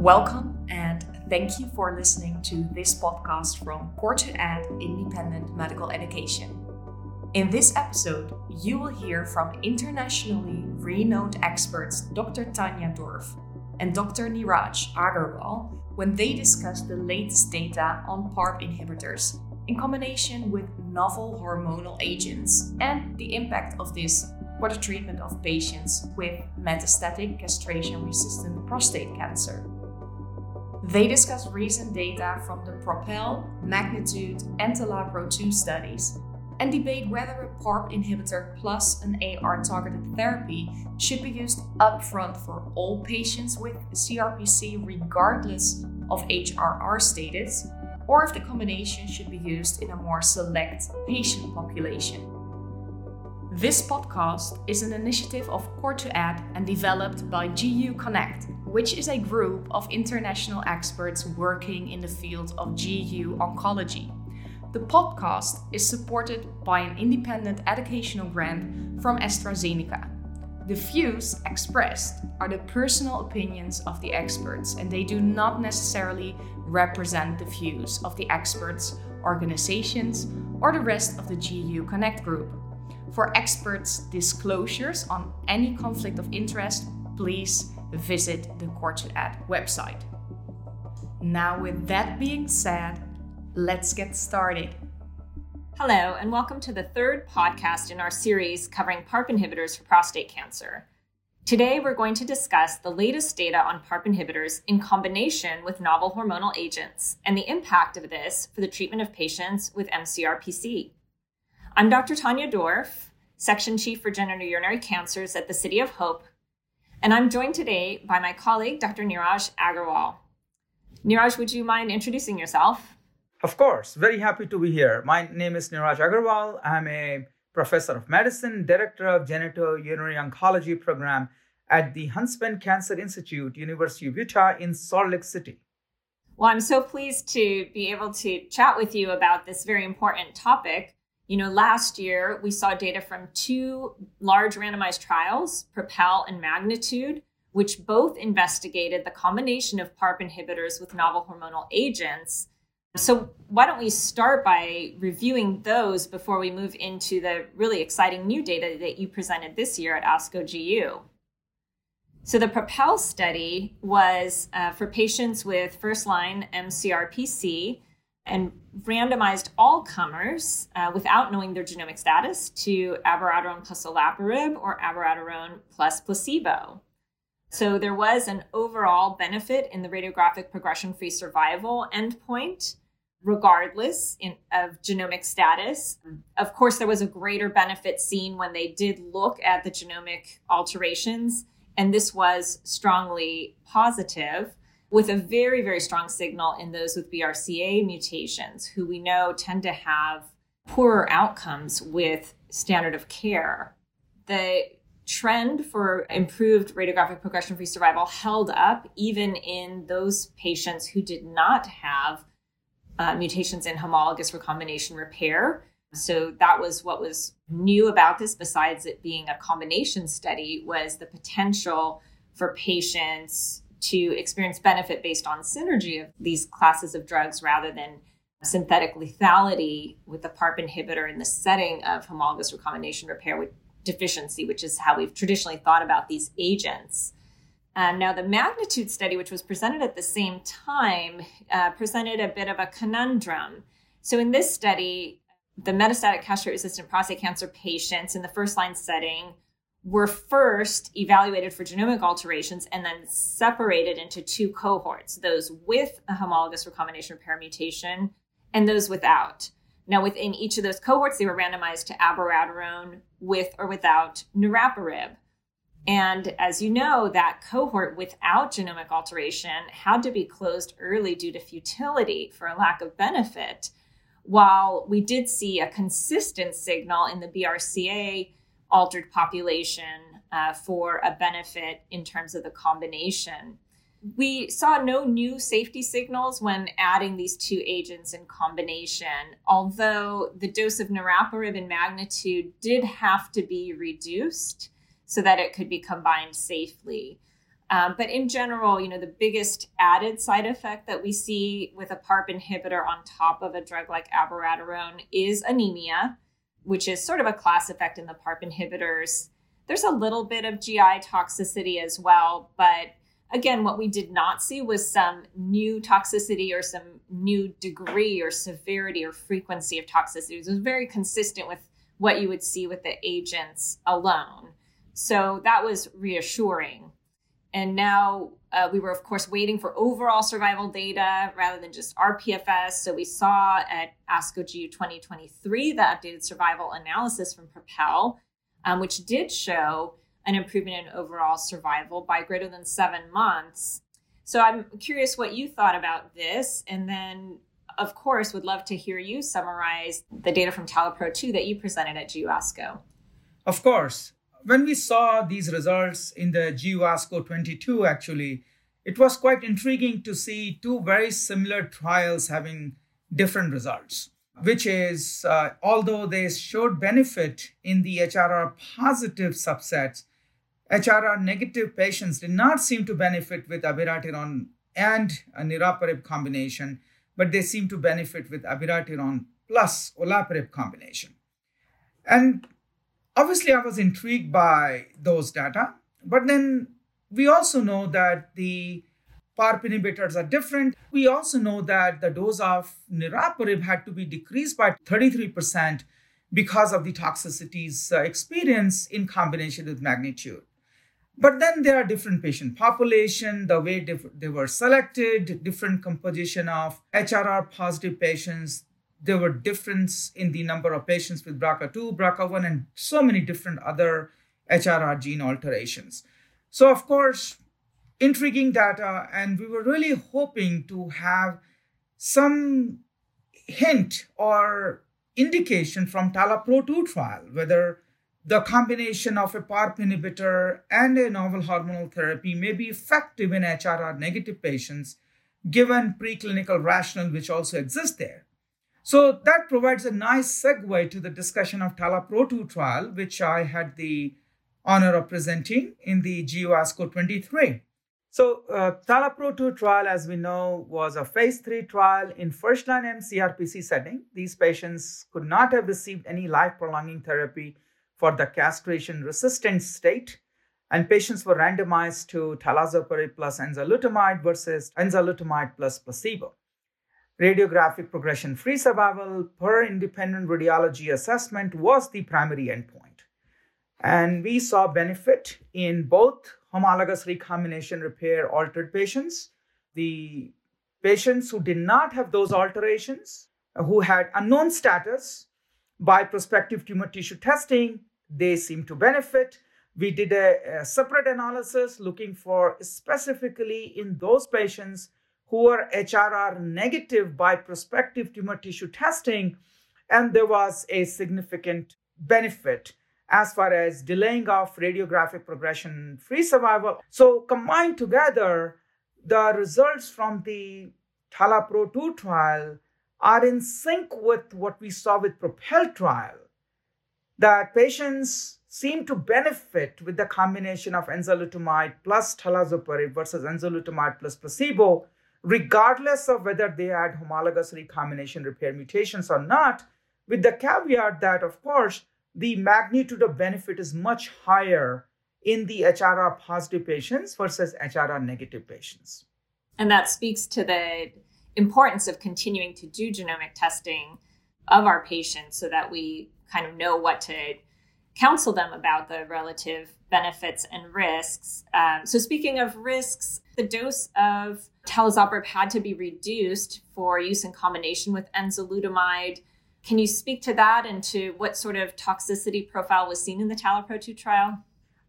Welcome and thank you for listening to this podcast from COR2ED Independent Medical Education. In this episode, you will hear from internationally renowned experts Dr. Tanya Dorff and Dr. Neeraj Agarwal when they discuss the latest data on PARP inhibitors in combination with novel hormonal agents and the impact of this for the treatment of patients with metastatic castration resistant prostate cancer. They discuss recent data from the PROPEL, Magnitude, and TALAPRO 2 studies and debate whether a PARP inhibitor plus an AR targeted therapy should be used upfront for all patients with CRPC regardless of HRR status, or if the combination should be used in a more select patient population. This podcast is an initiative of COR2ED and developed by GU Connect, which is a group of international experts working in the field of GU oncology. The podcast is supported by an independent educational grant from AstraZeneca. The views expressed are the personal opinions of the experts, and they do not necessarily represent the views of the experts, organizations, or the rest of the GU Connect group. For experts' disclosures on any conflict of interest, please visit the COR2ED website. Now, with that being said, Let's get started. Hello, and welcome to the third podcast in our series covering PARP inhibitors for prostate cancer. Today, we're going to discuss the latest data on PARP inhibitors in combination with novel hormonal agents and the impact of this for the treatment of patients with MCRPC. I'm Dr. Tanya Dorff, Section Chief for Genital Genitourinary Cancers at the City of Hope, and I'm joined today by my colleague, Dr. Neeraj Agarwal. Neeraj, would you mind introducing yourself? Of course, very happy to be here. My name is Neeraj Agarwal. I'm a professor of medicine, director of Genital genitourinary oncology program at the Huntsman Cancer Institute, University of Utah in Salt Lake City. Well, I'm so pleased to be able to chat with you about this very important topic. You know, last year we saw data from two large randomized trials, Propel and Magnitude, which both investigated the combination of PARP inhibitors with novel hormonal agents so, why don't we start by reviewing those before we move into the really exciting new data that you presented this year at ASCO GU? So, the PROPEL study was uh, for patients with first line MCRPC and randomized all comers uh, without knowing their genomic status to abiraterone plus olaparib or abiraterone plus placebo. So there was an overall benefit in the radiographic progression free survival endpoint regardless in, of genomic status. Of course, there was a greater benefit seen when they did look at the genomic alterations, and this was strongly positive with a very, very strong signal in those with BRCA mutations, who we know tend to have poorer outcomes with standard of care. The trend for improved radiographic progression free survival held up even in those patients who did not have uh, mutations in homologous recombination repair. So that was what was new about this, besides it being a combination study, was the potential for patients to experience benefit based on synergy of these classes of drugs rather than synthetic lethality with the PARP inhibitor in the setting of homologous recombination repair with deficiency, which is how we've traditionally thought about these agents. Um, now, the magnitude study, which was presented at the same time, uh, presented a bit of a conundrum. So, in this study, the metastatic castrate resistant prostate cancer patients in the first line setting were first evaluated for genomic alterations and then separated into two cohorts those with a homologous recombination repair mutation and those without. Now, within each of those cohorts, they were randomized to abiraterone with or without niraparib. And as you know, that cohort without genomic alteration had to be closed early due to futility for a lack of benefit. While we did see a consistent signal in the BRCA altered population uh, for a benefit in terms of the combination. We saw no new safety signals when adding these two agents in combination, although the dose of niraparib in magnitude did have to be reduced so that it could be combined safely. Um, but in general, you know, the biggest added side effect that we see with a PARP inhibitor on top of a drug like abiraterone is anemia, which is sort of a class effect in the PARP inhibitors. There's a little bit of GI toxicity as well, but again, what we did not see was some new toxicity or some new degree or severity or frequency of toxicity. It was very consistent with what you would see with the agents alone. So that was reassuring. And now uh, we were, of course, waiting for overall survival data rather than just rPFS. So we saw at ASCO GU 2023 the updated survival analysis from Propel, um, which did show an improvement in overall survival by greater than seven months. So I'm curious what you thought about this. And then, of course, would love to hear you summarize the data from TALAPRO 2 that you presented at GU ASCO. Of course when we saw these results in the GUASCO 22, actually, it was quite intriguing to see two very similar trials having different results, which is, uh, although they showed benefit in the HRR positive subsets, HRR negative patients did not seem to benefit with abiraterone and a niraparib combination, but they seem to benefit with abiraterone plus olaparib combination. And obviously, I was intrigued by those data, but then we also know that the PARP inhibitors are different. We also know that the dose of niraparib had to be decreased by 33% because of the toxicities uh, experienced in combination with magnitude. But then there are different patient population, the way they were selected, different composition of HRR positive patients, there were difference in the number of patients with BRCA2, BRCA1, and so many different other HRR gene alterations. So, of course, intriguing data, and we were really hoping to have some hint or indication from TALAPRO-2 trial whether the combination of a PARP inhibitor and a novel hormonal therapy may be effective in HRR negative patients given preclinical rationale which also exists there. So that provides a nice segue to the discussion of TALAPRO-2 trial, which I had the honor of presenting in the GUASCO 23. So uh, TALAPRO-2 trial, as we know, was a phase 3 trial in first-line mCRPC setting. These patients could not have received any life-prolonging therapy for the castration-resistant state, and patients were randomized to talazoparib plus enzalutamide versus enzalutamide plus placebo radiographic progression free survival per independent radiology assessment was the primary endpoint. And we saw benefit in both homologous recombination repair altered patients, the patients who did not have those alterations, who had unknown status by prospective tumor tissue testing, they seem to benefit. We did a, a separate analysis looking for specifically in those patients who were HRR negative by prospective tumor tissue testing, and there was a significant benefit as far as delaying of radiographic progression free survival. So, combined together, the results from the TALAPRO 2 trial are in sync with what we saw with PROPEL trial, that patients seem to benefit with the combination of enzalutamide plus talazoparib versus enzalutamide plus placebo regardless of whether they had homologous recombination repair mutations or not, with the caveat that, of course, the magnitude of benefit is much higher in the HRR positive patients versus HRR negative patients. And that speaks to the importance of continuing to do genomic testing of our patients so that we kind of know what to counsel them about the relative benefits and risks. Um, so, speaking of risks, the dose of talazoparib had to be reduced for use in combination with enzalutamide. Can you speak to that and to what sort of toxicity profile was seen in the TALAPRO-2 trial?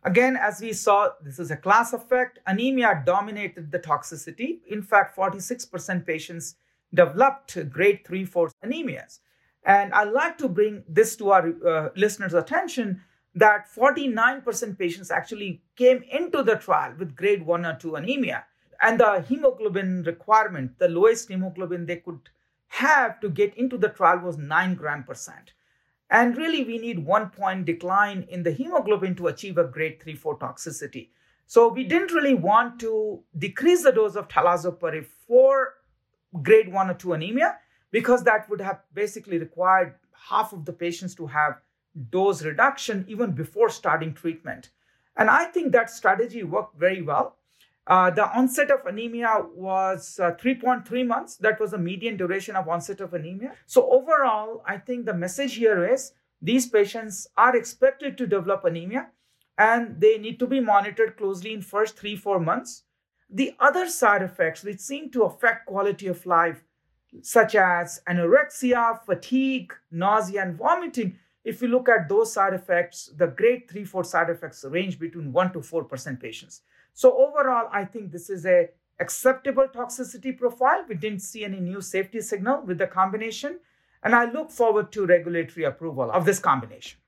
Again, as we saw, this is a class effect. Anemia dominated the toxicity. In fact, 46% patients developed grade 3 4 anemias. And I'd like to bring this to our uh, listeners' attention that 49% patients actually came into the trial with grade 1 or 2 anemia. And the hemoglobin requirement, the lowest hemoglobin they could have to get into the trial was 9 gram percent. And really, we need one point decline in the hemoglobin to achieve a grade 3 4 toxicity. So we didn't really want to decrease the dose of talazoparib for grade 1 or 2 anemia because that would have basically required half of the patients to have dose reduction even before starting treatment. And I think that strategy worked very well. Uh, the onset of anemia was uh, 3.3 months. That was the median duration of onset of anemia. So, overall, I think the message here is these patients are expected to develop anemia and they need to be monitored closely in first 3 4 months. The other side effects which seem to affect quality of life such as anorexia, fatigue, nausea and vomiting if you look at those side effects, the grade 3 4 side effects range between 1 to 4% patients. So overall, I think this is a acceptable toxicity profile. We didn't see any new safety signal with the combination. And I look forward to regulatory approval of this combination.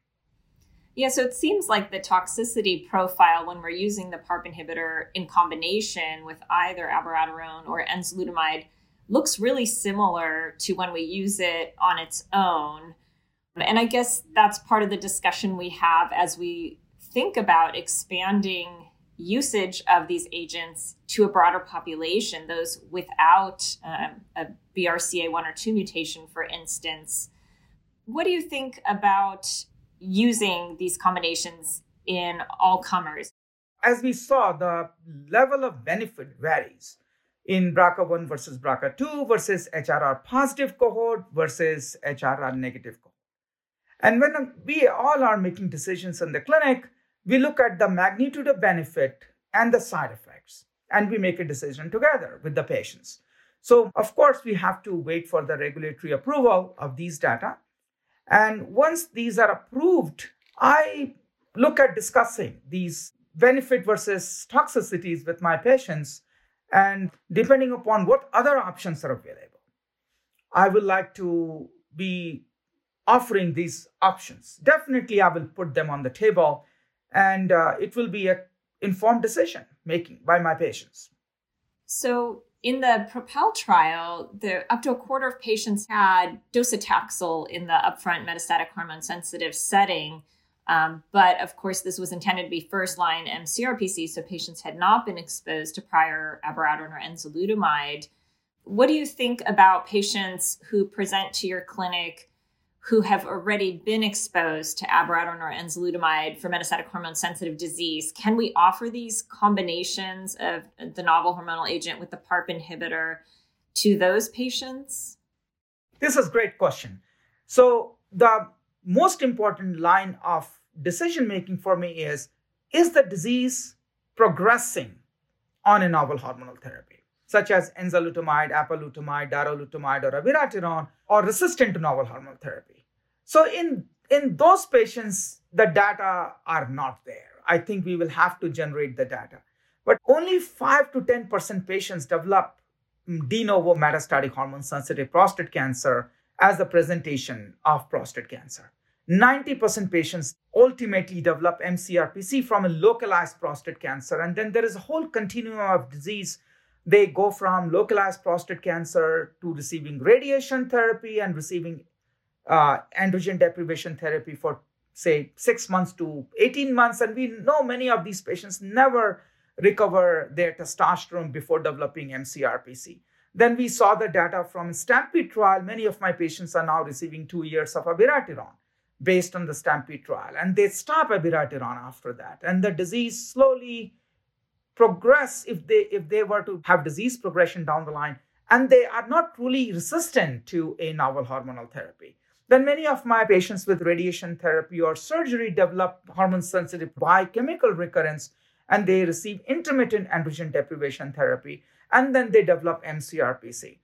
Yeah, so it seems like the toxicity profile when we're using the PARP inhibitor in combination with either abiraterone or enzalutamide looks really similar to when we use it on its own. And I guess that's part of the discussion we have as we think about expanding usage of these agents to a broader population, those without um, a BRCA1 or 2 mutation, for instance. What do you think about using these combinations in all comers? As we saw, the level of benefit varies in BRCA1 versus BRCA2 versus HRR positive cohort versus HRR negative cohort. And when we all are making decisions in the clinic, we look at the magnitude of benefit and the side effects, and we make a decision together with the patients. So, of course, we have to wait for the regulatory approval of these data. And once these are approved, I look at discussing these benefit versus toxicities with my patients. And depending upon what other options are available, I would like to be offering these options. Definitely, I will put them on the table, and uh, it will be a informed decision making by my patients. So, in the Propel trial, the up to a quarter of patients had docetaxel in the upfront metastatic hormone sensitive setting. Um, but of course, this was intended to be first line MCRPC, so patients had not been exposed to prior abiraterone or enzalutamide. What do you think about patients who present to your clinic who have already been exposed to abiraterone or enzalutamide for metastatic hormone sensitive disease, can we offer these combinations of the novel hormonal agent with the PARP inhibitor to those patients? This is a great question. So the most important line of decision making for me is is the disease progressing on a novel hormonal therapy? Such as enzalutamide, apalutamide, darolutamide, or abiraterone, or resistant to novel hormone therapy. So in, in those patients, the data are not there. I think we will have to generate the data. But only 5 to 10% patients develop mm, de novo metastatic hormone sensitive prostate cancer as the presentation of prostate cancer. 90% patients ultimately develop MCRPC from a localized prostate cancer. And then there is a whole continuum of disease they go from localized prostate cancer to receiving radiation therapy and receiving uh, androgen deprivation therapy for say six months to 18 months. And we know many of these patients never recover their testosterone before developing mcrpc then we saw the data from stampede trial. Many of my patients are now receiving two years of abiraterone based on the stampede trial. And they stop abiraterone after that. And the disease slowly progress if they if they were to have disease progression down the line and they are not truly resistant to a novel hormonal therapy. Then many of my patients with radiation therapy or surgery develop hormone sensitive biochemical recurrence and they receive intermittent androgen deprivation therapy and then they develop mcrpc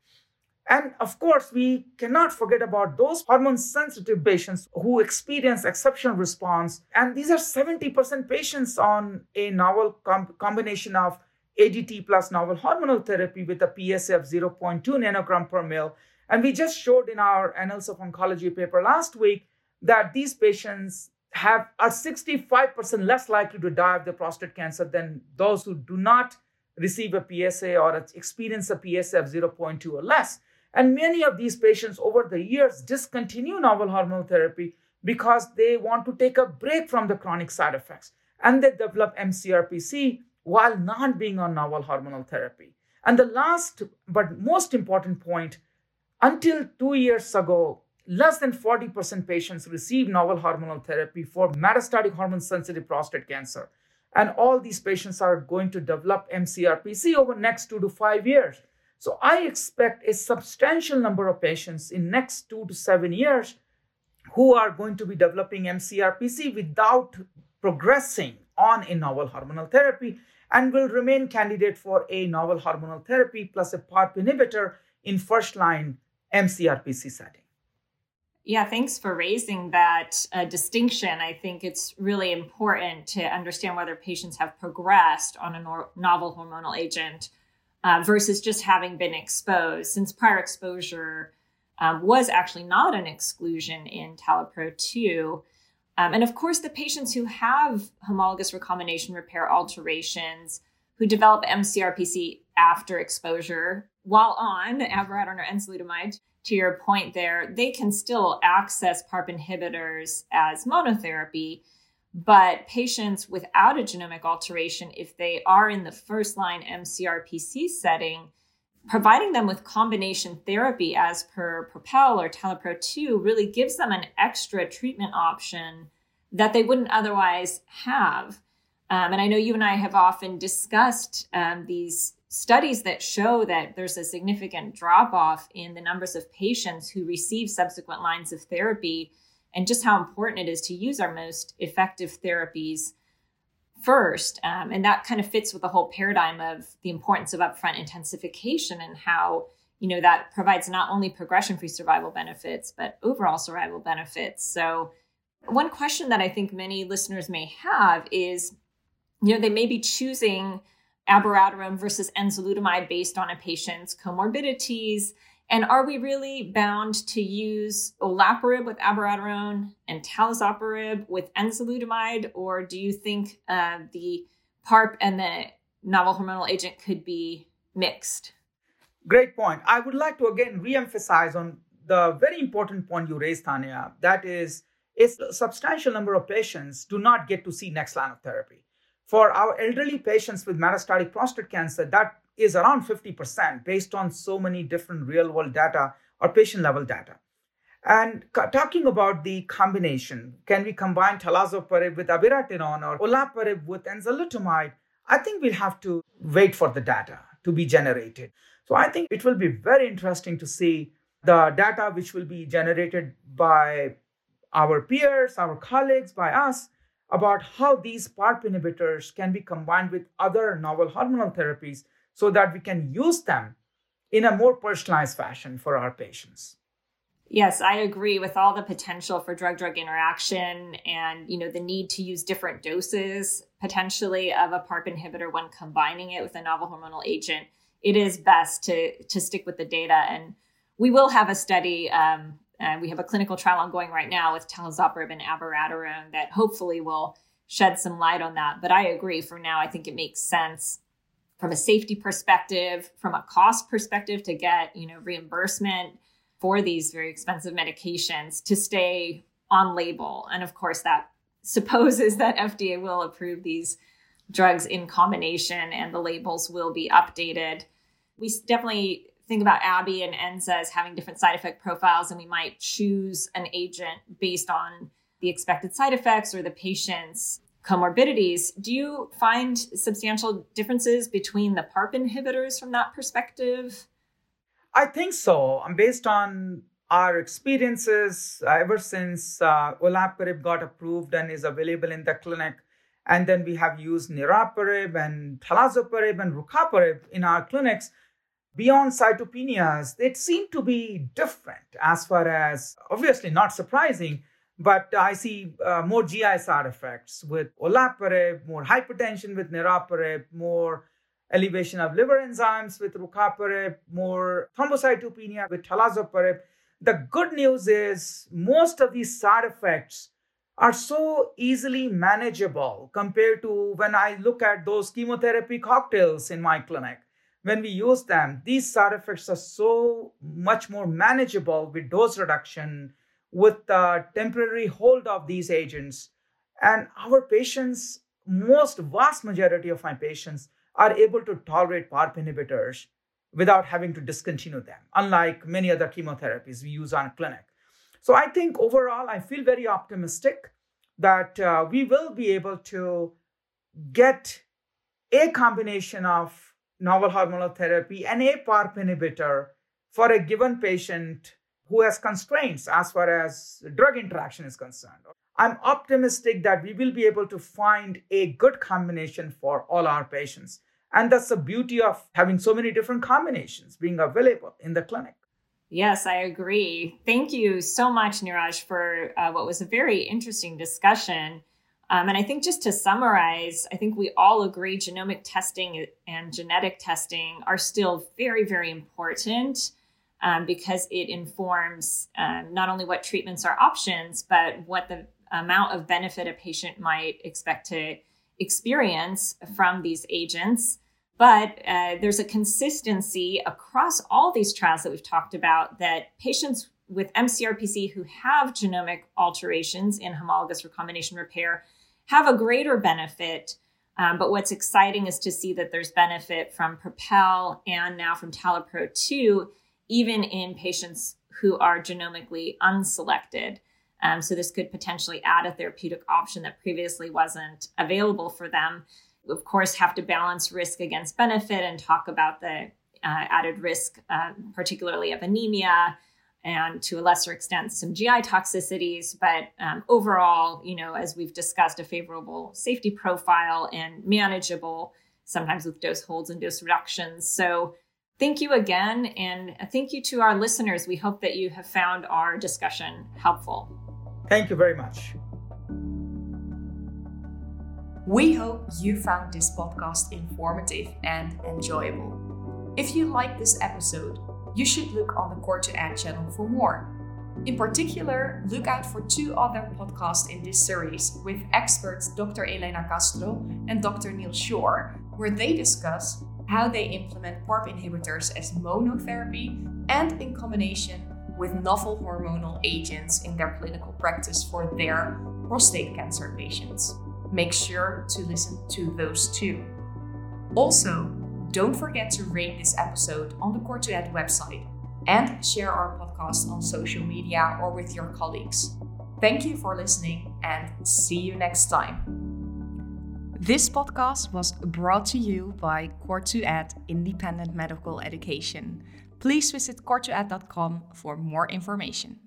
and of course, we cannot forget about those hormone sensitive patients who experience exceptional response. And these are 70% patients on a novel com- combination of ADT plus novel hormonal therapy with a PSA of 0.2 nanogram per mil. And we just showed in our Annals of Oncology paper last week that these patients have are 65% less likely to die of the prostate cancer than those who do not receive a PSA or experience a PSA of 0.2 or less. And many of these patients over the years discontinue novel hormonal therapy because they want to take a break from the chronic side effects. And they develop MCRPC while not being on novel hormonal therapy. And the last but most important point until two years ago, less than 40% patients receive novel hormonal therapy for metastatic hormone sensitive prostate cancer. And all these patients are going to develop MCRPC over next two to five years. So I expect a substantial number of patients in next two to seven years who are going to be developing MCRPC without progressing on a novel hormonal therapy and will remain candidate for a novel hormonal therapy plus a PARP inhibitor in first line MCRPC setting. Yeah, thanks for raising that uh, distinction. I think it's really important to understand whether patients have progressed on a no- novel hormonal agent uh, versus just having been exposed, since prior exposure um, was actually not an exclusion in TALAPRO 2. Um, and of course, the patients who have homologous recombination repair alterations who develop MCRPC after exposure while on abiraterone or enzalutamide, to your point there, they can still access PARP inhibitors as monotherapy. But patients without a genomic alteration, if they are in the first line MCRPC setting, providing them with combination therapy as per Propel or TALAPRO 2 really gives them an extra treatment option that they wouldn't otherwise have. Um, and I know you and I have often discussed um, these studies that show that there's a significant drop off in the numbers of patients who receive subsequent lines of therapy and just how important it is to use our most effective therapies first. Um, and that kind of fits with the whole paradigm of the importance of upfront intensification and how, you know, that provides not only progression free survival benefits, but overall survival benefits. So, one question that I think many listeners may have is, you know, they may be choosing abiraterone versus enzalutamide based on a patient's comorbidities and are we really bound to use olaparib with abiraterone and talazoparib with enzalutamide, or do you think uh, the PARP and the novel hormonal agent could be mixed? Great point. I would like to again re-emphasize on the very important point you raised, Tanya. That is, a substantial number of patients do not get to see next line of therapy. For our elderly patients with metastatic prostate cancer, that is around 50% based on so many different real world data or patient level data. And talking about the combination, can we combine talazoparib with abiraterone or olaparib with enzalutamide? I think we'll have to wait for the data to be generated. So I think it will be very interesting to see the data which will be generated by our peers, our colleagues, by us about how these PARP inhibitors can be combined with other novel hormonal therapies so that we can use them in a more personalized fashion for our patients. Yes, I agree with all the potential for drug drug interaction and you know the need to use different doses potentially of a PARP inhibitor when combining it with a novel hormonal agent. It is best to to stick with the data and we will have a study um, and we have a clinical trial ongoing right now with talazoparib and abiraterone that hopefully will shed some light on that. But I agree for now, I think it makes sense from a safety perspective, from a cost perspective to get, you know, reimbursement for these very expensive medications to stay on label. And of course that supposes that FDA will approve these drugs in combination and the labels will be updated. We definitely think about Abby and Enza as having different side effect profiles, and we might choose an agent based on the expected side effects or the patient's comorbidities. Do you find substantial differences between the PARP inhibitors from that perspective? I think so. Based on our experiences, ever since uh, olaparib got approved and is available in the clinic, and then we have used niraparib and talazoparib and rucaparib in our clinics, beyond cytopenias, they seem to be different as far as, obviously not surprising, but I see uh, more GI side effects with olaparib, more hypertension with niraparib, more elevation of liver enzymes with rucaparib, more thrombocytopenia with talazoparib. The good news is most of these side effects are so easily manageable compared to when I look at those chemotherapy cocktails in my clinic when we use them, these side effects are so much more manageable with dose reduction, with the temporary hold of these agents. And our patients, most vast majority of my patients are able to tolerate PARP inhibitors without having to discontinue them, unlike many other chemotherapies we use on clinic. So I think overall, I feel very optimistic that uh, we will be able to get a combination of novel hormonal therapy and a PARP inhibitor for a given patient who has constraints as far as drug interaction is concerned. I'm optimistic that we will be able to find a good combination for all our patients. And that's the beauty of having so many different combinations being available in the clinic. Yes, I agree. Thank you so much, Neeraj, for uh, what was a very interesting discussion. Um, and I think just to summarize, I think we all agree genomic testing and genetic testing are still very, very important um, because it informs um, not only what treatments are options, but what the amount of benefit a patient might expect to experience from these agents. But uh, there's a consistency across all these trials that we've talked about that patients with MCRPC who have genomic alterations in homologous recombination repair have a greater benefit. Um, but what's exciting is to see that there's benefit from Propel and now from TALAPRO 2, even in patients who are genomically unselected. Um, so this could potentially add a therapeutic option that previously wasn't available for them of course, have to balance risk against benefit and talk about the uh, added risk, uh, particularly of anemia and to a lesser extent some GI toxicities. But um, overall, you know, as we've discussed, a favorable safety profile and manageable, sometimes with dose holds and dose reductions. So thank you again. And thank you to our listeners. We hope that you have found our discussion helpful. Thank you very much. We hope you found this podcast informative and enjoyable. If you like this episode, you should look on the COR2ED channel for more. In particular, look out for two other podcasts in this series with experts Dr. Elena Castro and Dr. Neil Shore, where they discuss how they implement PARP inhibitors as monotherapy and in combination with novel hormonal agents in their clinical practice for their prostate cancer patients make sure to listen to those too. Also, don't forget to rate this episode on the COR2ED website and share our podcast on social media or with your colleagues. Thank you for listening and see you next time. This podcast was brought to you by COR2ED Independent Medical Education. Please visit cor2ed.com for more information.